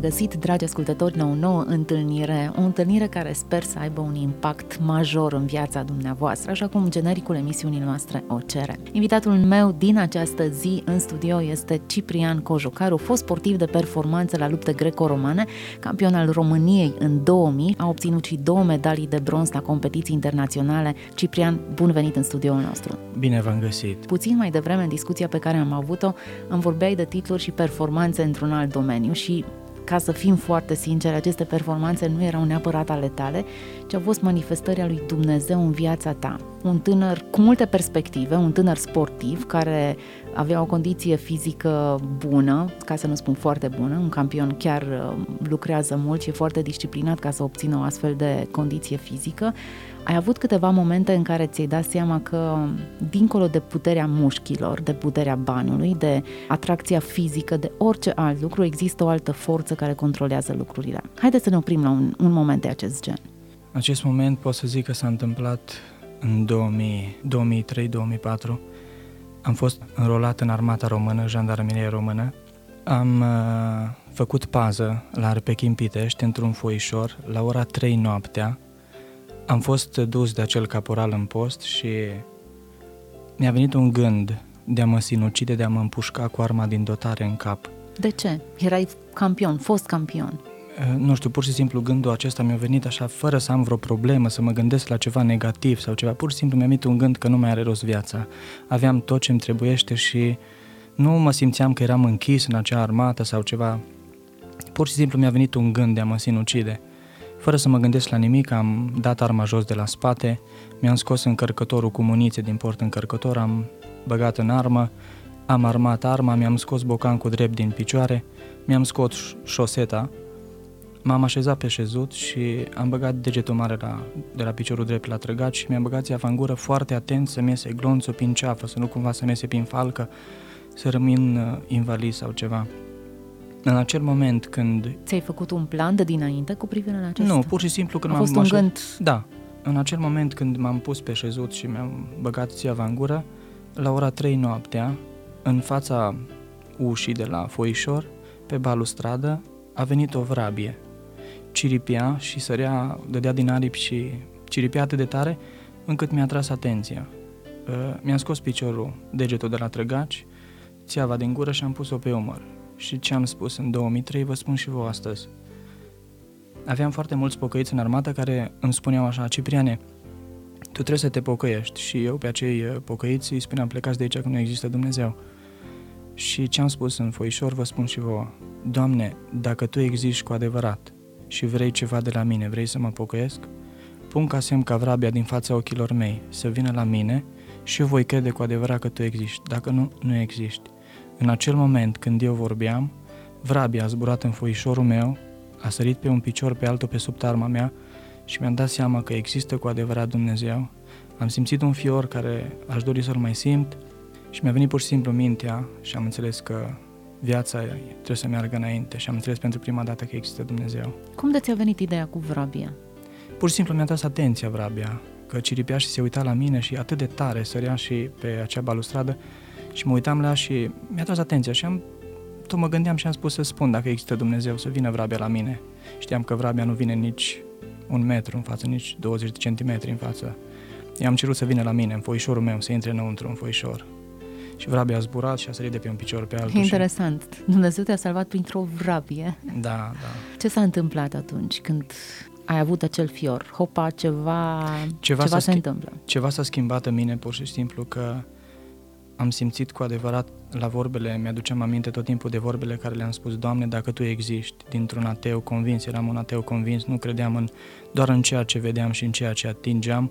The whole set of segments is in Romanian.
Regăsit, dragi ascultători, la o nouă întâlnire, o întâlnire care sper să aibă un impact major în viața dumneavoastră, așa cum genericul emisiunii noastre o cere. Invitatul meu din această zi în studio este Ciprian Cojucaru, fost sportiv de performanță la lupte greco-romane, campion al României în 2000, a obținut și două medalii de bronz la competiții internaționale. Ciprian, bun venit în studioul nostru! Bine v-am găsit! Puțin mai devreme, în discuția pe care am avut-o, îmi vorbeai de titluri și performanțe într-un alt domeniu și ca să fim foarte sinceri, aceste performanțe nu erau neapărat ale tale, ci au fost manifestări a lui Dumnezeu în viața ta. Un tânăr cu multe perspective, un tânăr sportiv care avea o condiție fizică bună, ca să nu spun foarte bună, un campion chiar uh, lucrează mult și e foarte disciplinat ca să obțină o astfel de condiție fizică. Ai avut câteva momente în care ți-ai dat seama că, dincolo de puterea mușchilor, de puterea banului, de atracția fizică, de orice alt lucru, există o altă forță care controlează lucrurile. Haideți să ne oprim la un, un moment de acest gen. Acest moment pot să zic că s-a întâmplat în 2003-2004. Am fost înrolat în armata română, jandarmerie română. Am uh, făcut pază la Arpechim Pitești într-un foișor la ora 3 noaptea. Am fost dus de acel caporal în post și mi-a venit un gând de a mă sinucide, de a mă împușca cu arma din dotare în cap. De ce? Erai campion, fost campion. Uh, nu știu, pur și simplu gândul acesta mi-a venit așa, fără să am vreo problemă, să mă gândesc la ceva negativ sau ceva. Pur și simplu mi-a venit un gând că nu mai are rost viața. Aveam tot ce îmi trebuiește și nu mă simțeam că eram închis în acea armată sau ceva. Pur și simplu mi-a venit un gând de a mă sinucide. Fără să mă gândesc la nimic, am dat arma jos de la spate, mi-am scos încărcătorul cu muniție din port încărcător, am băgat în armă, am armat arma, mi-am scos bocancul drept din picioare, mi-am scos șoseta, m-am așezat pe șezut și am băgat degetul mare la, de la piciorul drept la trăgat și mi-am băgat țeafa în gură foarte atent să-mi iese glonțul prin ceafă, să nu cumva să-mi iese prin falcă, să rămân uh, invalid sau ceva. În acel moment când... Ți-ai făcut un plan de dinainte cu privire la acesta? Nu, pur și simplu când A m-am... fost un așez- gând... Da. În acel moment când m-am pus pe șezut și mi-am băgat țeava în gură, la ora 3 noaptea, în fața ușii de la foișor, pe balustradă, a venit o vrabie. Ciripia și sărea, dădea din aripi și ciripia atât de tare încât mi-a tras atenția. Uh, Mi-am scos piciorul, degetul de la trăgaci, țeava din gură și am pus-o pe umăr. Și ce am spus în 2003 vă spun și vouă astăzi. Aveam foarte mulți pocăiți în armată care îmi spuneau așa, Cipriane, tu trebuie să te pocăiești. Și eu pe acei uh, pocăiți îi spuneam, plecați de aici că nu există Dumnezeu. Și ce am spus în foișor vă spun și vouă. Doamne, dacă Tu existi cu adevărat și vrei ceva de la mine, vrei să mă pocăiesc, pun ca semn ca vrabia din fața ochilor mei să vină la mine și eu voi crede cu adevărat că Tu existi. Dacă nu, nu existi. În acel moment când eu vorbeam, vrabia a zburat în foișorul meu, a sărit pe un picior pe altul pe sub tarma mea și mi-am dat seama că există cu adevărat Dumnezeu. Am simțit un fior care aș dori să-l mai simt și mi-a venit pur și simplu mintea și am înțeles că viața trebuie să meargă înainte și am înțeles pentru prima dată că există Dumnezeu. Cum de ți-a venit ideea cu vrabia? Pur și simplu mi-a tras atenția vrabia, că ciripea și se uita la mine și atât de tare sărea și pe acea balustradă și mă uitam la ea și mi-a tras atenția și am, tot mă gândeam și am spus să spun dacă există Dumnezeu, să vină vrabia la mine. Știam că vrabia nu vine nici un metru în față, nici 20 de centimetri în față. I-am cerut să vină la mine, în foișorul meu, să intre înăuntru în foișor. Și vrabia a zburat și a sărit de pe un picior pe altul. Interesant. Dumnezeu te-a salvat printr-o vrabie. Și... Da, da. Ce s-a întâmplat atunci când ai avut acel fior? Hopa, ceva, ceva, s-a se schi- întâmplă. Ceva s-a schimbat în mine pur și simplu că am simțit cu adevărat la vorbele, mi-aduceam aminte tot timpul de vorbele care le-am spus, Doamne, dacă Tu existi, dintr-un ateu convins, eram un ateu convins, nu credeam în, doar în ceea ce vedeam și în ceea ce atingeam,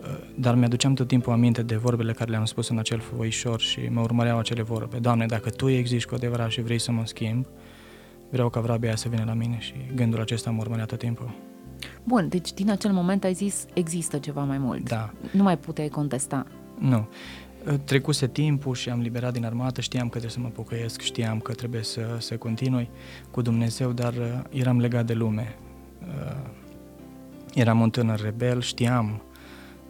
uh, dar mi-aduceam tot timpul aminte de vorbele care le-am spus în acel foișor și mă urmăreau acele vorbe. Doamne, dacă Tu existi cu adevărat și vrei să mă schimb, vreau ca vrabia aia să vină la mine și gândul acesta mă urmărea tot timpul. Bun, deci din acel moment ai zis există ceva mai mult. Da. Nu mai puteai contesta. Nu. Trecuse timpul și am liberat din armată, știam că trebuie să mă pocăiesc, știam că trebuie să, să continui cu Dumnezeu, dar uh, eram legat de lume. Uh, eram un tânăr rebel, știam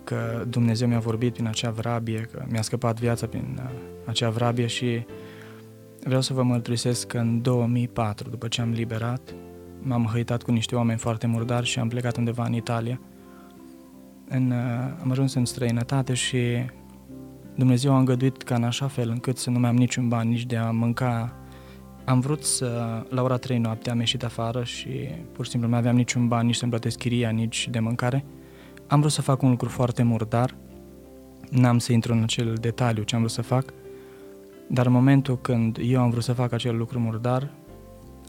că Dumnezeu mi-a vorbit prin acea vrabie, că mi-a scăpat viața prin uh, acea vrabie și vreau să vă mărturisesc că în 2004, după ce am liberat, m-am hăitat cu niște oameni foarte murdari și am plecat undeva în Italia. În, am ajuns în străinătate și Dumnezeu a îngăduit ca în așa fel încât să nu mai am niciun ban, nici de a mânca. Am vrut să, la ora 3 noapte am ieșit afară și pur și simplu nu mai aveam niciun ban, nici să-mi plătesc chiria, nici de mâncare. Am vrut să fac un lucru foarte murdar, n-am să intru în acel detaliu ce am vrut să fac, dar în momentul când eu am vrut să fac acel lucru murdar,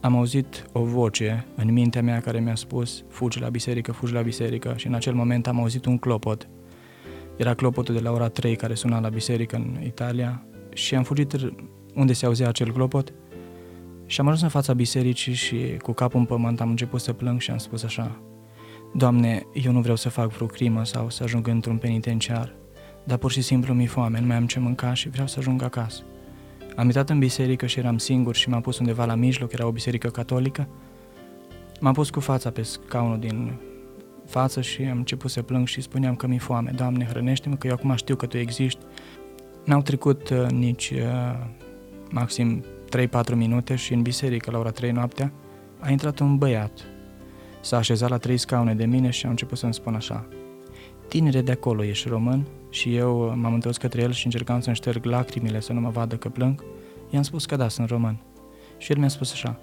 am auzit o voce în mintea mea care mi-a spus fugi la biserică, fugi la biserică și în acel moment am auzit un clopot era clopotul de la ora 3 care suna la biserică în Italia și am fugit unde se auzea acel clopot și am ajuns în fața bisericii și cu capul în pământ am început să plâng și am spus așa Doamne, eu nu vreau să fac vreo crimă sau să ajung într-un penitenciar, dar pur și simplu mi-e foame, nu mai am ce mânca și vreau să ajung acasă. Am intrat în biserică și eram singur și m-am pus undeva la mijloc, era o biserică catolică. M-am pus cu fața pe scaunul din față și am început să plâng și spuneam că mi-e foame. Doamne, hrănește-mă, că eu acum știu că Tu existi. N-au trecut uh, nici uh, maxim 3-4 minute și în biserică la ora 3 noaptea a intrat un băiat. S-a așezat la trei scaune de mine și a început să-mi spun așa Tinere de acolo, ești român? Și eu uh, m-am întors către el și încercam să-mi șterg lacrimile să nu mă vadă că plâng. I-am spus că da, sunt român. Și el mi-a spus așa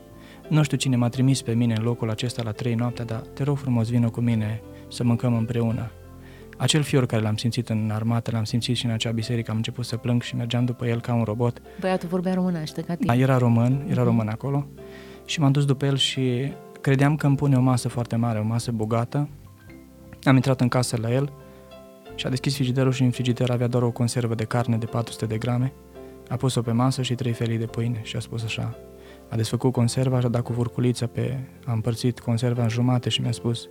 nu știu cine m-a trimis pe mine în locul acesta la trei noaptea, dar te rog frumos, vină cu mine să mâncăm împreună. Acel fior care l-am simțit în armată, l-am simțit și în acea biserică, am început să plâng și mergeam după el ca un robot. Băiatul vorbea românește ca tine. Da, era român, era mhm. român acolo și m-am dus după el și credeam că îmi pune o masă foarte mare, o masă bogată. Am intrat în casă la el și a deschis frigiderul și în frigider avea doar o conservă de carne de 400 de grame. A pus-o pe masă și trei felii de pâine și a spus așa, a desfăcut conserva și a dat cu vurculița pe... A împărțit conserva în jumate și mi-a spus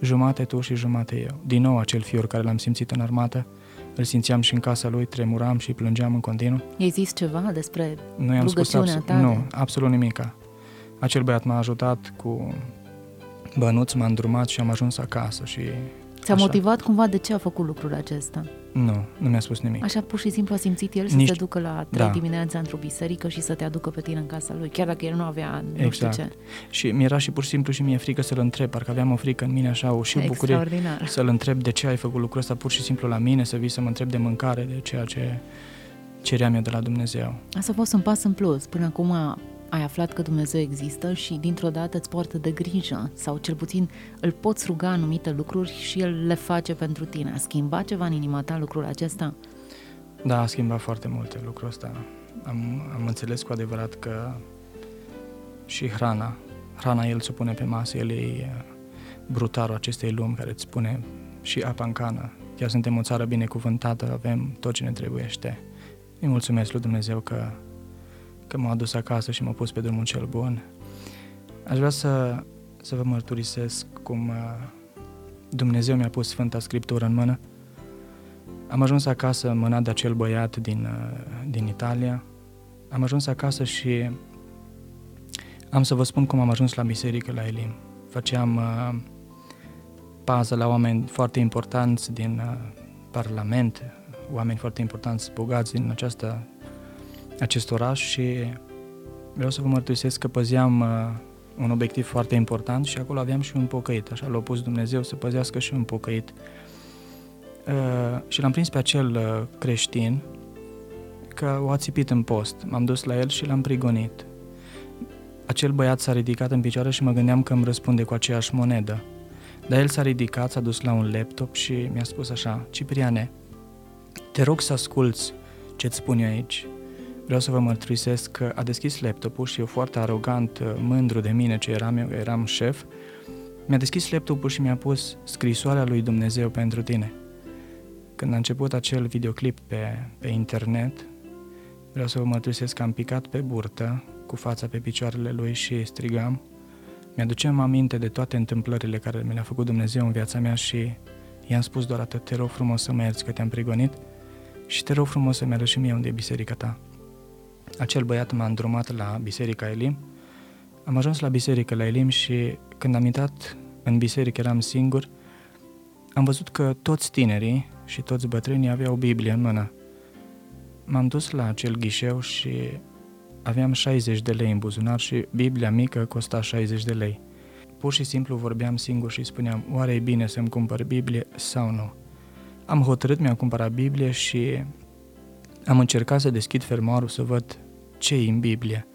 jumate tu și jumate eu. Din nou acel fior care l-am simțit în armată, îl simțeam și în casa lui, tremuram și plângeam în continuu. I-ai zis ceva despre nu i-am spus abs- ta? Nu, absolut nimica. Acel băiat m-a ajutat cu bănuți, m-a îndrumat și am ajuns acasă și Ți-a Așa. motivat cumva de ce a făcut lucrul acesta? Nu, nu mi-a spus nimic. Așa pur și simplu a simțit el Nici... să te ducă la trei da. dimineața într-o biserică și să te aducă pe tine în casa lui, chiar dacă el nu avea nu exact. știu ce. Și mi-era și pur și simplu și mie frică să-l întreb, parcă aveam o frică în mine așa, o și bucurie să-l întreb de ce ai făcut lucrul ăsta pur și simplu la mine, să vii să mă întreb de mâncare, de ceea ce ceream eu de la Dumnezeu. Asta a fost un pas în plus. Până acum ai aflat că Dumnezeu există și dintr-o dată îți poartă de grijă sau cel puțin îl poți ruga anumite lucruri și el le face pentru tine. A schimbat ceva în inima ta lucrul acesta? Da, a schimbat foarte multe lucrul ăsta. Am, am înțeles cu adevărat că și hrana, hrana el se pune pe masă, el e brutarul acestei lumi care îți spune și apa în cană. Chiar suntem o țară binecuvântată, avem tot ce ne trebuiește. Îi mulțumesc lui Dumnezeu că că m-a adus acasă și m-a pus pe drumul cel bun. Aș vrea să, să vă mărturisesc cum uh, Dumnezeu mi-a pus Sfânta Scriptură în mână. Am ajuns acasă mânat de acel băiat din, uh, din Italia. Am ajuns acasă și am să vă spun cum am ajuns la biserică la Elim. Făceam uh, pază la oameni foarte importanți din uh, Parlament, oameni foarte importanți, bogați din această acest oraș și vreau să vă mărturisesc că păzeam uh, un obiectiv foarte important și acolo aveam și un pocăit, așa l-a pus Dumnezeu să păzească și un pocăit. Uh, și l-am prins pe acel uh, creștin că o țipit în post. M-am dus la el și l-am prigonit. Acel băiat s-a ridicat în picioare și mă gândeam că îmi răspunde cu aceeași monedă. Dar el s-a ridicat, s-a dus la un laptop și mi-a spus așa, Cipriane, te rog să asculți ce-ți spun eu aici. Vreau să vă mărturisesc că a deschis laptopul și eu foarte arogant, mândru de mine ce eram eu, eram șef, mi-a deschis laptopul și mi-a pus scrisoarea lui Dumnezeu pentru tine. Când a început acel videoclip pe, pe internet, vreau să vă mărturisesc că am picat pe burtă, cu fața pe picioarele lui și strigam, Mi-aducem aminte de toate întâmplările care mi le-a făcut Dumnezeu în viața mea și i-am spus doar atât, te rog frumos să mă ierți că te-am prigonit și te rog frumos să-mi arăți și mie unde e biserica ta. Acel băiat m-a îndrumat la biserica Elim. Am ajuns la biserică la Elim și când am intrat în biserică eram singur, am văzut că toți tinerii și toți bătrânii aveau Biblie în mână. M-am dus la acel ghișeu și aveam 60 de lei în buzunar și Biblia mică costa 60 de lei. Pur și simplu vorbeam singur și spuneam, oare e bine să-mi cumpăr Biblie sau nu? Am hotărât, mi-am cumpărat Biblie și am încercat să deschid fermoarul să văd ce e în Biblie.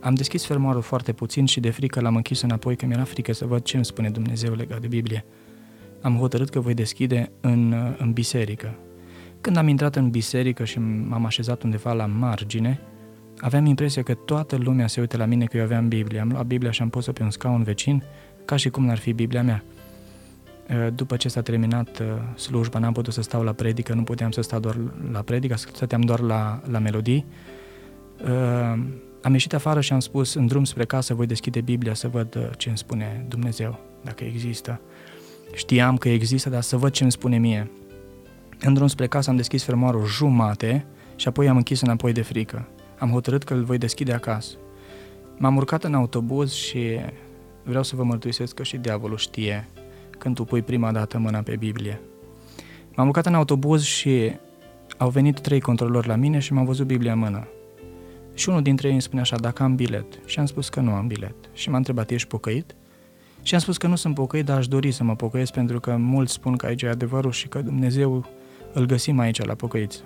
Am deschis fermoarul foarte puțin și de frică l-am închis înapoi, că mi-era frică să văd ce îmi spune Dumnezeu legat de Biblie. Am hotărât că voi deschide în, în biserică. Când am intrat în biserică și m-am așezat undeva la margine, aveam impresia că toată lumea se uită la mine că eu aveam Biblia. Am luat Biblia și am pus-o pe un scaun vecin, ca și cum n-ar fi Biblia mea. După ce s-a terminat slujba, n-am putut să stau la predică, nu puteam să stau doar la predică, stăteam doar la, la melodii. Am ieșit afară și am spus, în drum spre casă voi deschide Biblia să văd ce îmi spune Dumnezeu, dacă există. Știam că există, dar să văd ce îmi spune mie. În drum spre casă am deschis fermoarul jumate și apoi am închis înapoi de frică. Am hotărât că îl voi deschide acasă. M-am urcat în autobuz și vreau să vă mărturisesc că și diavolul știe când tu pui prima dată mâna pe Biblie. M-am urcat în autobuz și au venit trei controlori la mine și m-au văzut Biblia în mână. Și unul dintre ei îmi spune așa, dacă am bilet. Și am spus că nu am bilet. Și m-a întrebat, ești pocăit? Și am spus că nu sunt pocăit, dar aș dori să mă pocăiesc pentru că mulți spun că aici e adevărul și că Dumnezeu îl găsim aici la pocăiți.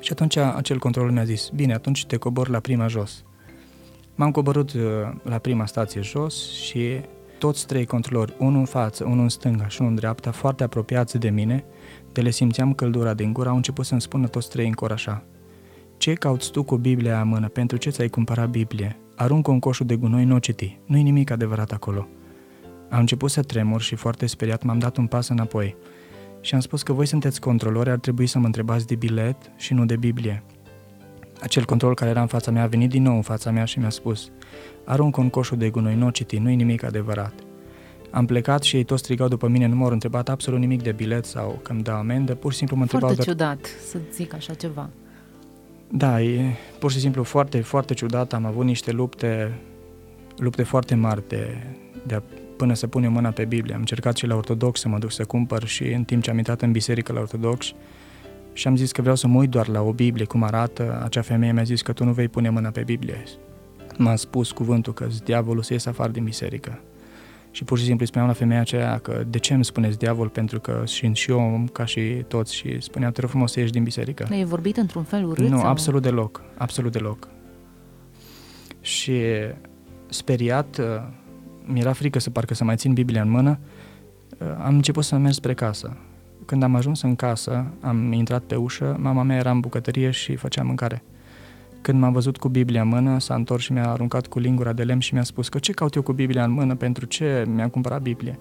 Și atunci acel control mi-a zis, bine, atunci te cobor la prima jos. M-am coborât uh, la prima stație jos și toți trei controlori, unul în față, unul în stânga și unul în dreapta, foarte apropiați de mine, de le simțeam căldura din gură, au început să-mi spună toți trei în cor așa. Ce cauți tu cu Biblia în mână? Pentru ce ți-ai cumpărat Biblie? Aruncă un coșul de gunoi, nu o citi. Nu-i nimic adevărat acolo. Am început să tremur și foarte speriat m-am dat un pas înapoi și am spus că voi sunteți controlori, ar trebui să mă întrebați de bilet și nu de Biblie. Acel control care era în fața mea a venit din nou în fața mea și mi-a spus Aruncă un coșul de gunoi, nu citi, nu-i nimic adevărat. Am plecat și ei toți strigau după mine, nu m-au întrebat absolut nimic de bilet sau că îmi dau amendă, pur și simplu mă întrebau... Foarte doar... ciudat să zic așa ceva. Da, e pur și simplu foarte, foarte ciudat. Am avut niște lupte, lupte foarte mari de, de a până să punem mâna pe Biblie. Am încercat și la ortodox să mă duc să cumpăr și în timp ce am intrat în biserică la ortodox și am zis că vreau să mă uit doar la o Biblie, cum arată, acea femeie mi-a zis că tu nu vei pune mâna pe Biblie. M-a spus cuvântul că diavolul să ies afară din biserică. Și pur și simplu îi spuneam la femeia aceea că de ce îmi spuneți diavol, pentru că sunt și eu ca și toți și spuneam, te rog frumos să ieși din biserică. Le-ai vorbit într-un fel urât? Nu, sau? absolut deloc, absolut deloc. Și speriat, mi-era frică să parcă să mai țin Biblia în mână, am început să merg spre casă. Când am ajuns în casă, am intrat pe ușă, mama mea era în bucătărie și făcea mâncare. Când m-a văzut cu Biblia în mână, s-a întors și mi-a aruncat cu lingura de lemn și mi-a spus că ce caut eu cu Biblia în mână, pentru ce mi-am cumpărat Biblie.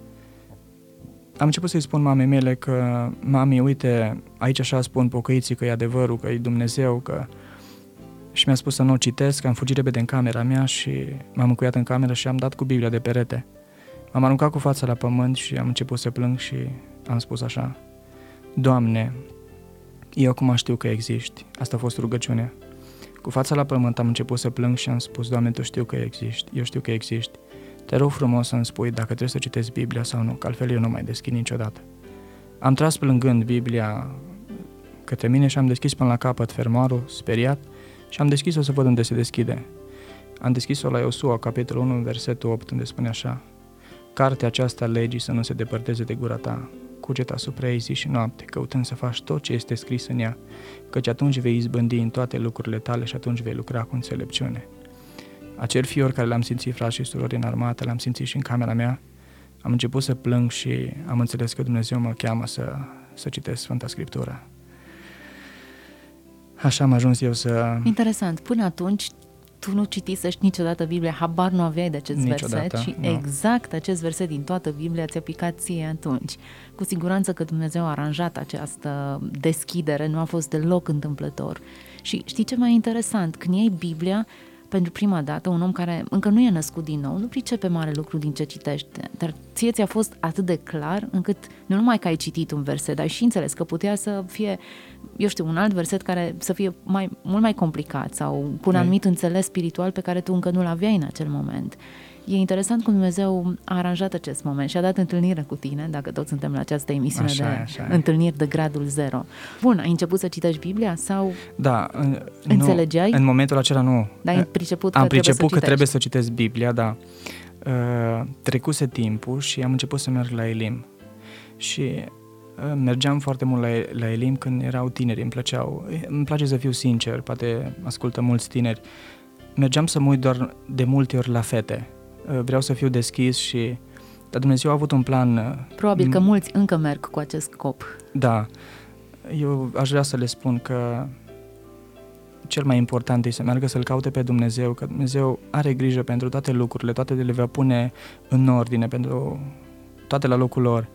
Am început să-i spun mamei mele că, mami, uite, aici așa spun pocăiții că e adevărul, că e Dumnezeu, că și mi-a spus să nu o citesc, am fugit repede în camera mea și m-am încuiat în cameră și am dat cu Biblia de perete. M-am aruncat cu fața la pământ și am început să plâng și am spus așa, Doamne, eu acum știu că existi. Asta a fost rugăciunea. Cu fața la pământ am început să plâng și am spus, Doamne, Tu știu că existi, eu știu că existi. Te rog frumos să-mi spui dacă trebuie să citesc Biblia sau nu, că altfel eu nu mai deschid niciodată. Am tras plângând Biblia către mine și am deschis până la capăt fermoarul, speriat, și am deschis-o să văd unde se deschide. Am deschis-o la Iosua, capitolul 1, versetul 8, unde spune așa Cartea aceasta legii să nu se depărteze de gura ta, cuget asupra ei zi și noapte, căutând să faci tot ce este scris în ea, căci atunci vei izbândi în toate lucrurile tale și atunci vei lucra cu înțelepciune. Acel fior care l-am simțit, frați și surori, în armată, l-am simțit și în camera mea, am început să plâng și am înțeles că Dumnezeu mă cheamă să, să citesc Sfânta Scriptură. Așa am ajuns eu să... Interesant. Până atunci, tu nu citisești niciodată Biblia, habar nu aveai de acest niciodată, verset și nu. exact acest verset din toată Biblia ți-a picat ție atunci. Cu siguranță că Dumnezeu a aranjat această deschidere, nu a fost deloc întâmplător. Și știi ce mai interesant? Când iei Biblia, pentru prima dată, un om care încă nu e născut din nou, nu pricepe mare lucru din ce citește, dar ție ți-a fost atât de clar încât nu numai că ai citit un verset, dar și înțeles că putea să fie, eu știu, un alt verset care să fie mai, mult mai complicat sau cu un anumit înțeles spiritual pe care tu încă nu-l aveai în acel moment. E interesant cum Dumnezeu a aranjat acest moment și a dat întâlnire cu tine, dacă toți suntem la această emisiune Așa de e, așa e. întâlniri de gradul zero. Bun, ai început să citești Biblia sau Da. în- Înțelegeai? Nu, în momentul acela nu. ai priceput că Am trebuie priceput să că citești? trebuie să citesc Biblia, da. Uh, trecuse timpul și am început să merg la Elim. Și uh, mergeam foarte mult la, la Elim când erau tineri, îmi plăceau. Îmi place să fiu sincer, poate ascultă mulți tineri. Mergeam să mă uit doar de multe ori la fete. Uh, vreau să fiu deschis și... Dar Dumnezeu a avut un plan... uh, Probabil că m- mulți încă merg cu acest scop. Da, eu aș vrea să le spun că cel mai important e să meargă să-L caute pe Dumnezeu, că Dumnezeu are grijă pentru toate lucrurile, toate le va pune în ordine, pentru toate la locul lor.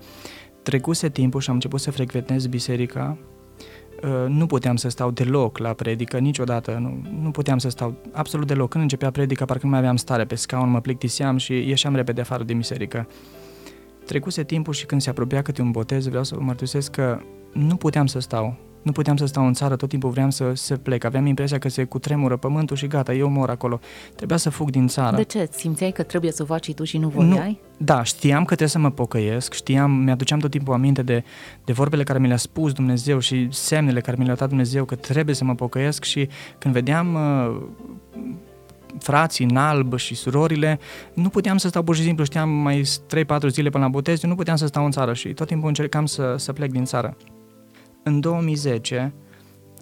Trecuse timpul și am început să frecventez biserica, uh, nu puteam să stau deloc la predică, niciodată, nu, nu puteam să stau absolut deloc. Când începea predica, parcă nu mai aveam stare pe scaun, mă plictiseam și ieșeam repede afară din biserică. Trecuse timpul și când se apropia câte un botez, vreau să vă mărturisesc că nu puteam să stau. Nu puteam să stau în țară, tot timpul vreau să, să plec. Aveam impresia că se cutremură pământul și gata, eu mor acolo. Trebuia să fug din țară. De ce? Simțeai că trebuie să o faci și tu și nu voiai? Da, știam că trebuie să mă pocăiesc, știam, mi-aduceam tot timpul aminte de, de vorbele care mi le-a spus Dumnezeu și semnele care mi le-a dat Dumnezeu că trebuie să mă pocăiesc și când vedeam uh, frații în alb și surorile, nu puteam să stau pur și simplu, știam mai 3-4 zile până la botez, eu nu puteam să stau în țară și tot timpul încercam să, să plec din țară. În 2010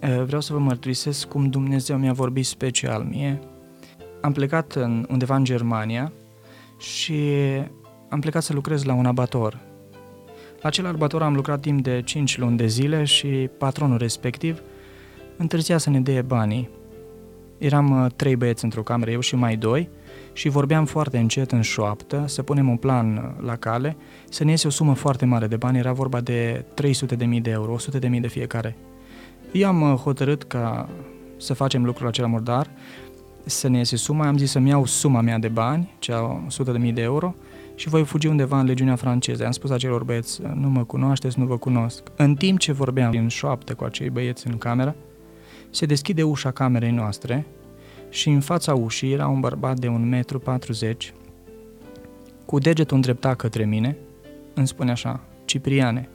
uh, vreau să vă mărturisesc cum Dumnezeu mi-a vorbit special mie. Am plecat în, undeva în Germania și am plecat să lucrez la un abator. La acel abator am lucrat timp de 5 luni de zile și patronul respectiv întârzia să ne dea banii. Eram uh, trei băieți într-o cameră, eu și mai doi, și vorbeam foarte încet în șoaptă să punem un plan uh, la cale, să ne iese o sumă foarte mare de bani, era vorba de 300.000 de euro, 100.000 de fiecare. Eu am uh, hotărât ca să facem lucrul acela murdar, să ne iese suma, am zis să-mi iau suma mea de bani, cea 100.000 de euro, și voi fugi undeva în legiunea franceză. Am spus acelor băieți, nu mă cunoașteți, nu vă cunosc. În timp ce vorbeam în șoaptă cu acei băieți în cameră, se deschide ușa camerei noastre și în fața ușii era un bărbat de 1,40 m, cu degetul îndreptat către mine, îmi spune așa, Cipriane,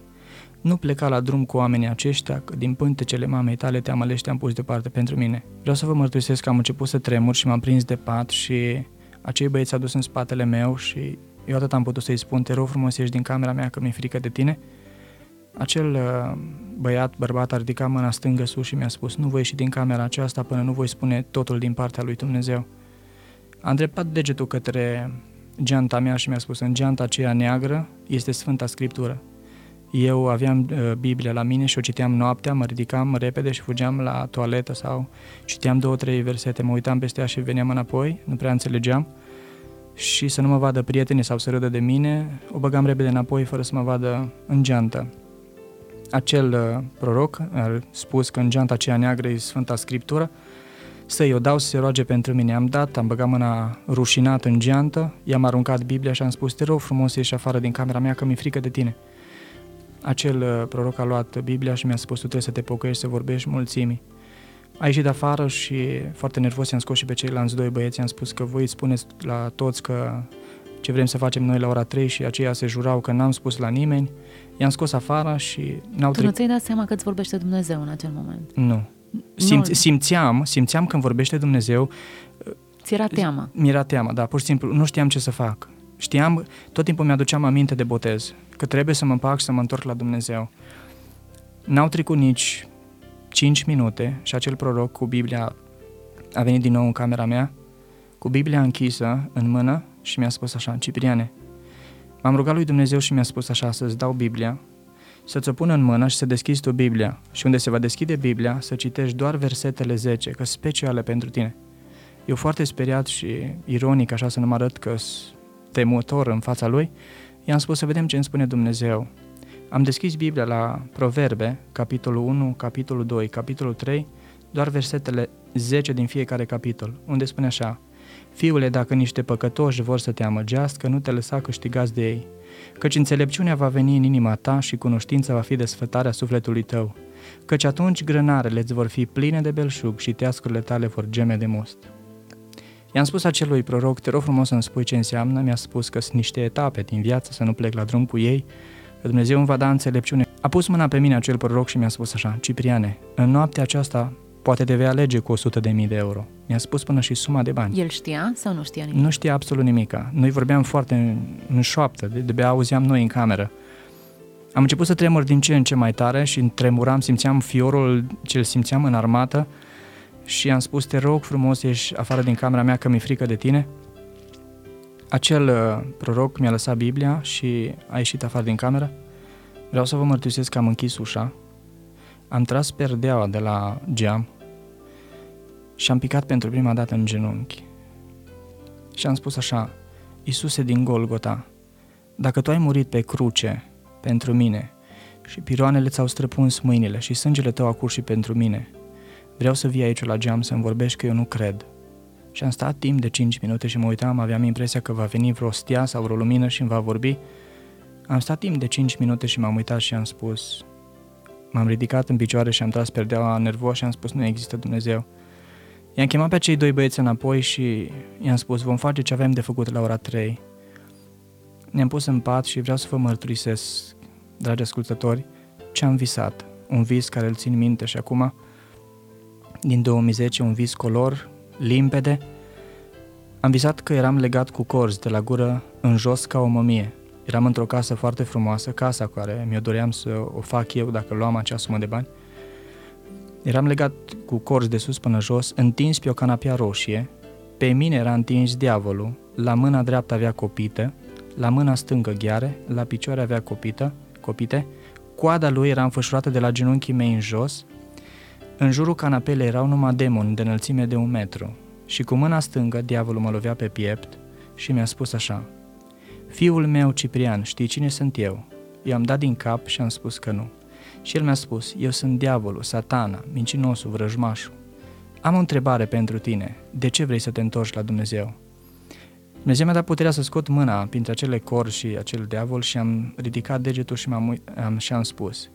nu pleca la drum cu oamenii aceștia, că din pântecele mamei tale te-am ales și te-am pus departe pentru mine. Vreau să vă mărturisesc că am început să tremur și m-am prins de pat și acei băieți s-au dus în spatele meu și eu atât am putut să-i spun, te rog frumos, ieși din camera mea că mi-e frică de tine. Acel uh, băiat, bărbat, a ridicat mâna stângă sus și mi-a spus, nu voi ieși din camera aceasta până nu voi spune totul din partea lui Dumnezeu. A îndreptat degetul către geanta mea și mi-a spus, în geanta aceea neagră este Sfânta Scriptură. Eu aveam uh, Biblia la mine și o citeam noaptea, mă ridicam repede și fugeam la toaletă sau citeam două, trei versete, mă uitam peste ea și veneam înapoi, nu prea înțelegeam și să nu mă vadă prietenii sau să râdă de mine, o băgam repede înapoi fără să mă vadă în geantă. Acel uh, proroc a spus că în geanta aceea neagră e Sfânta Scriptură, să-i o dau să se roage pentru mine. Am dat, am băgat mâna rușinat în geantă, i-am aruncat Biblia și am spus, te rog frumos, ieși afară din camera mea că mi-e frică de tine. Acel uh, proroc a luat Biblia și mi-a spus, tu trebuie să te pocăiești, să vorbești mulțimii. A ieșit afară și foarte nervos i-am scos și pe ceilalți doi băieți, i-am spus că voi spuneți la toți că ce vrem să facem noi la ora 3 și aceia se jurau că n-am spus la nimeni. I-am scos afară și n-au Tu nu trecut. ți-ai dat seama că îți vorbește Dumnezeu în acel moment. Nu. Simț, Nu. simțeam, simțeam când vorbește Dumnezeu, Ți era teamă. mi-era teamă, da, pur și simplu, nu știam ce să fac. Știam, tot timpul mi-aduceam aminte de botez, că trebuie să mă împac și să mă întorc la Dumnezeu. N-au trecut nici 5 minute și acel proroc cu Biblia a venit din nou în camera mea, cu Biblia închisă în mână și mi-a spus așa, Cipriane, m-am rugat lui Dumnezeu și mi-a spus așa, să-ți dau Biblia, să-ți o pun în mână și să deschizi tu Biblia și unde se va deschide Biblia să citești doar versetele 10, că speciale pentru tine. Eu foarte speriat și ironic, așa să nu mă arăt că temător în fața lui, i-am spus să vedem ce îmi spune Dumnezeu. Am deschis Biblia la Proverbe, capitolul 1, capitolul 2, capitolul 3, doar versetele 10 din fiecare capitol, unde spune așa Fiule, dacă niște păcătoși vor să te amăgească, nu te lăsa câștigați de ei, căci înțelepciunea va veni în inima ta și cunoștința va fi desfătarea sufletului tău, căci atunci grânarele îți vor fi pline de belșug și teascurile tale vor geme de must. I-am spus acelui proroc, te rog frumos să-mi spui ce înseamnă, mi-a spus că sunt niște etape din viață, să nu plec la drum cu ei, că Dumnezeu îmi va da înțelepciune. A pus mâna pe mine acel proroc și mi-a spus așa, Cipriane, în noaptea aceasta poate te vei alege cu 100 de mii de euro. Mi-a spus până și suma de bani. El știa sau nu știa nimic? Nu știa absolut nimica. Noi vorbeam foarte în, în șoaptă, de, de auzeam noi în cameră. Am început să tremur din ce în ce mai tare și tremuram, simțeam fiorul ce îl simțeam în armată și am spus, te rog frumos, ieși afară din camera mea că mi-e frică de tine. Acel uh, proroc mi-a lăsat Biblia și a ieșit afară din cameră. Vreau să vă mărturisesc că am închis ușa, am tras perdeaua de la geam și am picat pentru prima dată în genunchi. Și am spus așa, Iisuse din Golgota, dacă Tu ai murit pe cruce pentru mine și piroanele ți-au străpuns mâinile și sângele Tău a curs și pentru mine, vreau să vii aici la geam să-mi vorbești că eu nu cred. Și am stat timp de 5 minute și mă uitam, aveam impresia că va veni vreo stea sau vreo lumină și îmi va vorbi. Am stat timp de 5 minute și m-am uitat și am spus, m-am ridicat în picioare și am tras perdeaua nervos și am spus, nu există Dumnezeu. I-am chemat pe cei doi băieți înapoi și i-am spus, vom face ce avem de făcut la ora 3. Ne-am pus în pat și vreau să vă mărturisesc, dragi ascultători, ce am visat. Un vis care îl țin minte și acum, din 2010, un vis color, limpede. Am visat că eram legat cu corzi de la gură în jos ca o mămie. Eram într-o casă foarte frumoasă, casa care mi-o doream să o fac eu dacă luam acea sumă de bani. Eram legat cu corzi de sus până jos, întins pe o canapea roșie, pe mine era întins diavolul, la mâna dreaptă avea copită, la mâna stângă gheare, la picioare avea copită, copite, coada lui era înfășurată de la genunchii mei în jos, în jurul canapelei erau numai demoni de înălțime de un metru. Și cu mâna stângă diavolul mă lovea pe piept și mi-a spus așa Fiul meu, Ciprian, știi cine sunt eu? I-am dat din cap și am spus că nu. Și el mi-a spus, eu sunt diavolul, satana, mincinosul, vrăjmașul. Am o întrebare pentru tine. De ce vrei să te întorci la Dumnezeu? Dumnezeu mi-a dat puterea să scot mâna printre acele cor și acel diavol și am ridicat degetul și, am am, și am spus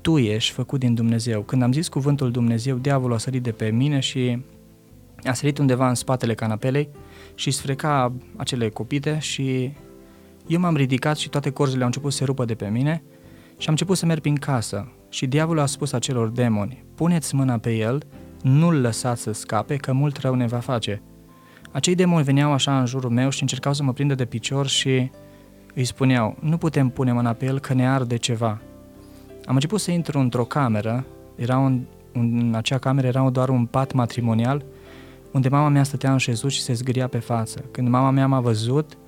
Tu ești făcut din Dumnezeu. Când am zis cuvântul Dumnezeu, diavolul a sărit de pe mine și a sărit undeva în spatele canapelei și sfreca acele copite și eu m-am ridicat și toate corzile au început să se rupă de pe mine și am început să merg prin casă și diavolul a spus acelor demoni, puneți mâna pe el, nu-l lăsați să scape, că mult rău ne va face. Acei demoni veneau așa în jurul meu și încercau să mă prindă de picior și îi spuneau, nu putem pune mâna pe el că ne arde ceva. Am început să intru într-o cameră, era un, un, în acea cameră era doar un pat matrimonial, unde mama mea stătea în șezut și se zgâria pe față. Când mama mea m-a văzut,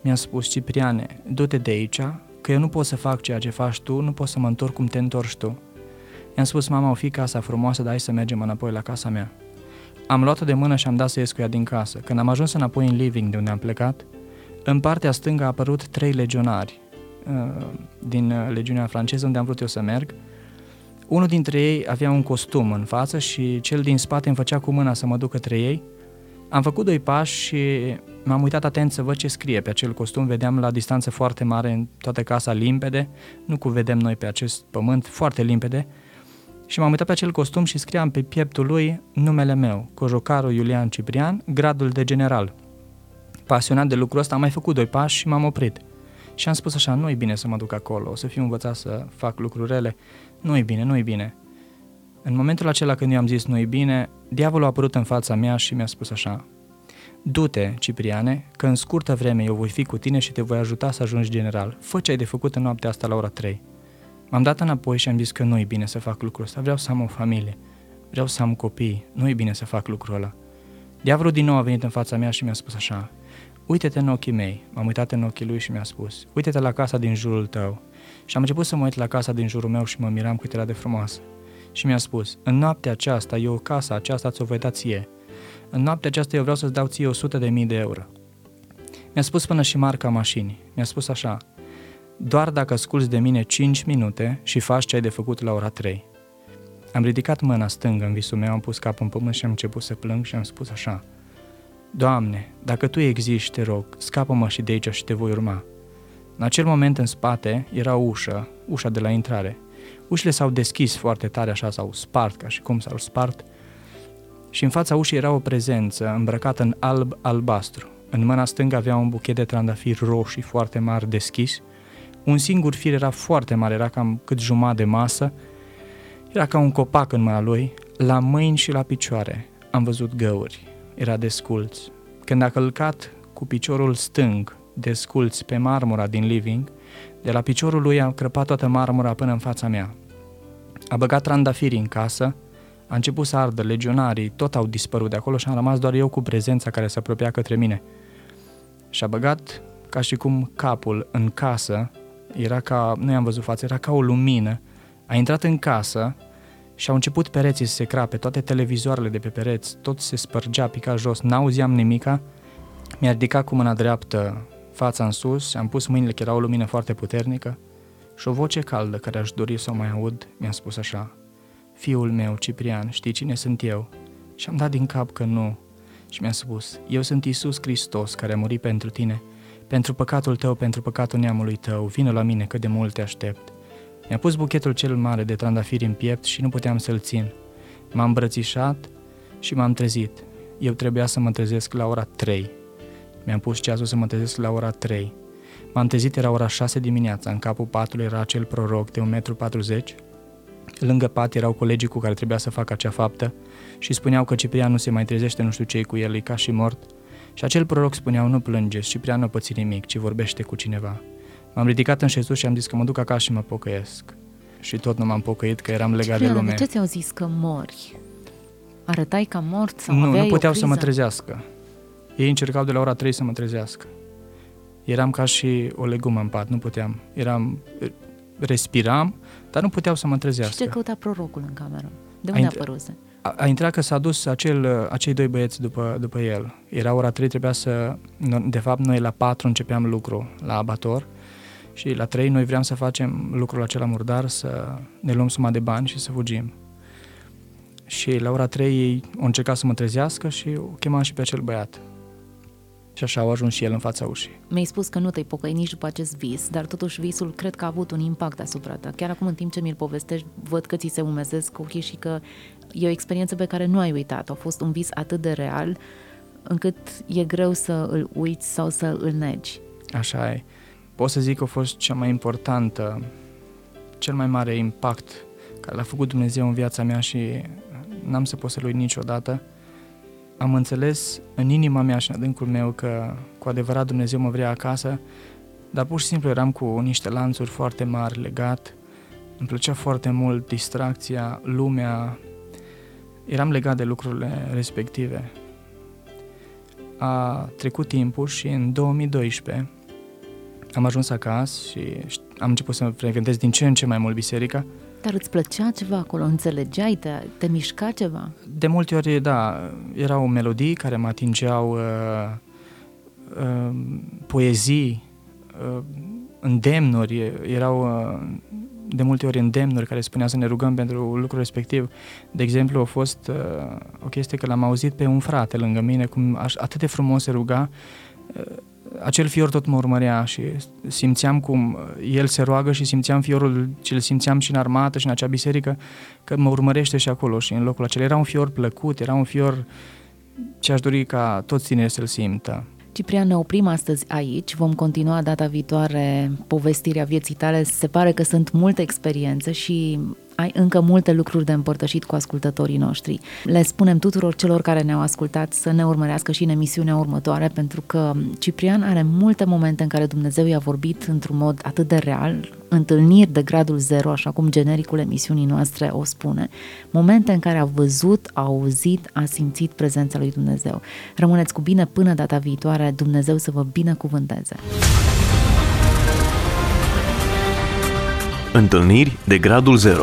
mi-a spus, Cipriane, du-te de aici, că eu nu pot să fac ceea ce faci tu, nu pot să mă întorc cum te întorci tu. I-am spus, mama, o fi casa frumoasă, dar hai să mergem înapoi la casa mea. Am luat-o de mână și am dat să ies cu ea din casă. Când am ajuns înapoi în living de unde am plecat, în partea stângă a apărut trei legionari uh, din uh, legiunea franceză unde am vrut eu să merg. Unul dintre ei avea un costum în față și cel din spate îmi făcea cu mâna să mă duc către ei. Am făcut doi pași și M-am uitat atent să văd ce scrie pe acel costum, vedeam la distanță foarte mare în toată casa limpede, nu cu vedem noi pe acest pământ, foarte limpede, și m-am uitat pe acel costum și scriam pe pieptul lui numele meu, Cojocarul Iulian Ciprian, gradul de general. Pasionat de lucrul ăsta, am mai făcut doi pași și m-am oprit. Și am spus așa, nu e bine să mă duc acolo, o să fiu învățat să fac lucruri rele, nu e bine, nu e bine. În momentul acela când eu am zis nu e bine, diavolul a apărut în fața mea și mi-a spus așa, Du-te, Cipriane, că în scurtă vreme eu voi fi cu tine și te voi ajuta să ajungi general. Fă ce ai de făcut în noaptea asta la ora 3. M-am dat înapoi și am zis că nu e bine să fac lucrul ăsta, vreau să am o familie, vreau să am copii, nu e bine să fac lucrul ăla. Diavolul din nou a venit în fața mea și mi-a spus așa, uite-te în ochii mei. M-am uitat în ochii lui și mi-a spus, uite-te la casa din jurul tău. Și am început să mă uit la casa din jurul meu și mă miram cât era de frumoasă. Și mi-a spus, în noaptea aceasta, eu casa aceasta ți-o voi da ție în noaptea aceasta eu vreau să-ți dau ție 100 de mii de euro. Mi-a spus până și marca mașinii. Mi-a spus așa, doar dacă asculți de mine 5 minute și faci ce ai de făcut la ora 3. Am ridicat mâna stângă în visul meu, am pus capul în pământ și am început să plâng și am spus așa. Doamne, dacă Tu existi, te rog, scapă-mă și de aici și te voi urma. În acel moment în spate era o ușă, ușa de la intrare. Ușile s-au deschis foarte tare, așa s-au spart, ca și cum s-au spart. Și în fața ușii era o prezență îmbrăcată în alb-albastru. În mâna stângă avea un buchet de trandafiri roșii foarte mari deschis. Un singur fir era foarte mare, era cam cât jumătate de masă. Era ca un copac în mâna lui. La mâini și la picioare am văzut găuri. Era desculț. Când a călcat cu piciorul stâng desculți pe marmura din living, de la piciorul lui a crăpat toată marmura până în fața mea. A băgat trandafiri în casă, a început să ardă, legionarii tot au dispărut de acolo și am rămas doar eu cu prezența care se apropia către mine. Și a băgat ca și cum capul în casă, era ca, nu i-am văzut față, era ca o lumină, a intrat în casă și au început pereții să se crape, toate televizoarele de pe pereți, tot se spărgea, pica jos, n-auzeam nimica, mi-a ridicat cu mâna dreaptă fața în sus, am pus mâinile, că era o lumină foarte puternică, și o voce caldă care aș dori să o mai aud mi-a spus așa, Fiul meu, Ciprian, știi cine sunt eu? Și am dat din cap că nu. Și mi-a spus, eu sunt Isus Hristos care a murit pentru tine, pentru păcatul tău, pentru păcatul neamului tău, vină la mine că de mult te aștept. Mi-a pus buchetul cel mare de trandafiri în piept și nu puteam să-l țin. M-am îmbrățișat și m-am trezit. Eu trebuia să mă trezesc la ora 3. Mi-am pus ceasul să mă trezesc la ora 3. M-am trezit, era ora 6 dimineața, în capul patului era acel proroc de 1,40 m. Lângă pat erau colegii cu care trebuia să facă acea faptă și spuneau că Ciprian nu se mai trezește, nu știu ce cu el, e ca și mort. Și acel proroc spuneau, nu plângeți, Ciprian nu păți nimic, ci vorbește cu cineva. M-am ridicat în șezut și am zis că mă duc acasă și mă pocăiesc. Și tot nu m-am pocăit că eram legat Ciprian, de lume. de ce ți-au zis că mori? Arătai ca mort sau Nu, aveai nu puteau o să mă criză? trezească. Ei încercau de la ora 3 să mă trezească. Eram ca și o legumă în pat, nu puteam. Eram, respiram, dar nu puteau să mă Și trezească. ce căuta prorocul în cameră? De A unde intr- apăruse? A, a intrat că s-a dus acel, acei doi băieți după, după el. Era ora 3, trebuia să... De fapt, noi la 4 începeam lucru la abator și la 3 noi vreau să facem lucrul acela murdar, să ne luăm suma de bani și să fugim. Și la ora 3 ei au încercat să mă trezească și o chema și pe acel băiat. Și așa au ajuns și el în fața ușii. Mi-ai spus că nu te-ai pocăit nici după acest vis, dar totuși visul cred că a avut un impact asupra ta. Chiar acum, în timp ce mi-l povestești, văd că ți se umezesc ochii și că e o experiență pe care nu ai uitat-o. A fost un vis atât de real încât e greu să îl uiți sau să îl negi. Așa e. Pot să zic că a fost cea mai importantă, cel mai mare impact care l-a făcut Dumnezeu în viața mea și n-am să pot să-l uit niciodată. Am înțeles în inima mea și în adâncul meu că cu adevărat Dumnezeu mă vrea acasă, dar pur și simplu eram cu niște lanțuri foarte mari legat. Îmi plăcea foarte mult distracția, lumea. Eram legat de lucrurile respective. A trecut timpul și în 2012 am ajuns acasă și am început să frecventez din ce în ce mai mult biserica. Dar îți plăcea ceva acolo? Înțelegeai? Te, te mișca ceva? De multe ori, da, erau melodii care mă atingeau, uh, uh, poezii, uh, îndemnuri, erau uh, de multe ori îndemnuri care spunea să ne rugăm pentru lucrul respectiv. De exemplu, a fost uh, o chestie că l-am auzit pe un frate lângă mine, cum aș, atât de frumos se ruga, uh, acel fior tot mă urmărea și simțeam cum el se roagă și simțeam fiorul ce îl simțeam și în armată și în acea biserică, că mă urmărește și acolo și în locul acela. Era un fior plăcut, era un fior ce aș dori ca toți tinerii să-l simtă. Ciprian, ne oprim astăzi aici, vom continua data viitoare povestirea vieții tale. Se pare că sunt multe experiențe și ai încă multe lucruri de împărtășit cu ascultătorii noștri. Le spunem tuturor celor care ne-au ascultat să ne urmărească și în emisiunea următoare, pentru că Ciprian are multe momente în care Dumnezeu i-a vorbit într-un mod atât de real, întâlniri de gradul zero, așa cum genericul emisiunii noastre o spune, momente în care a văzut, a auzit, a simțit prezența lui Dumnezeu. Rămâneți cu bine până data viitoare, Dumnezeu să vă binecuvânteze! Întâlniri de gradul 0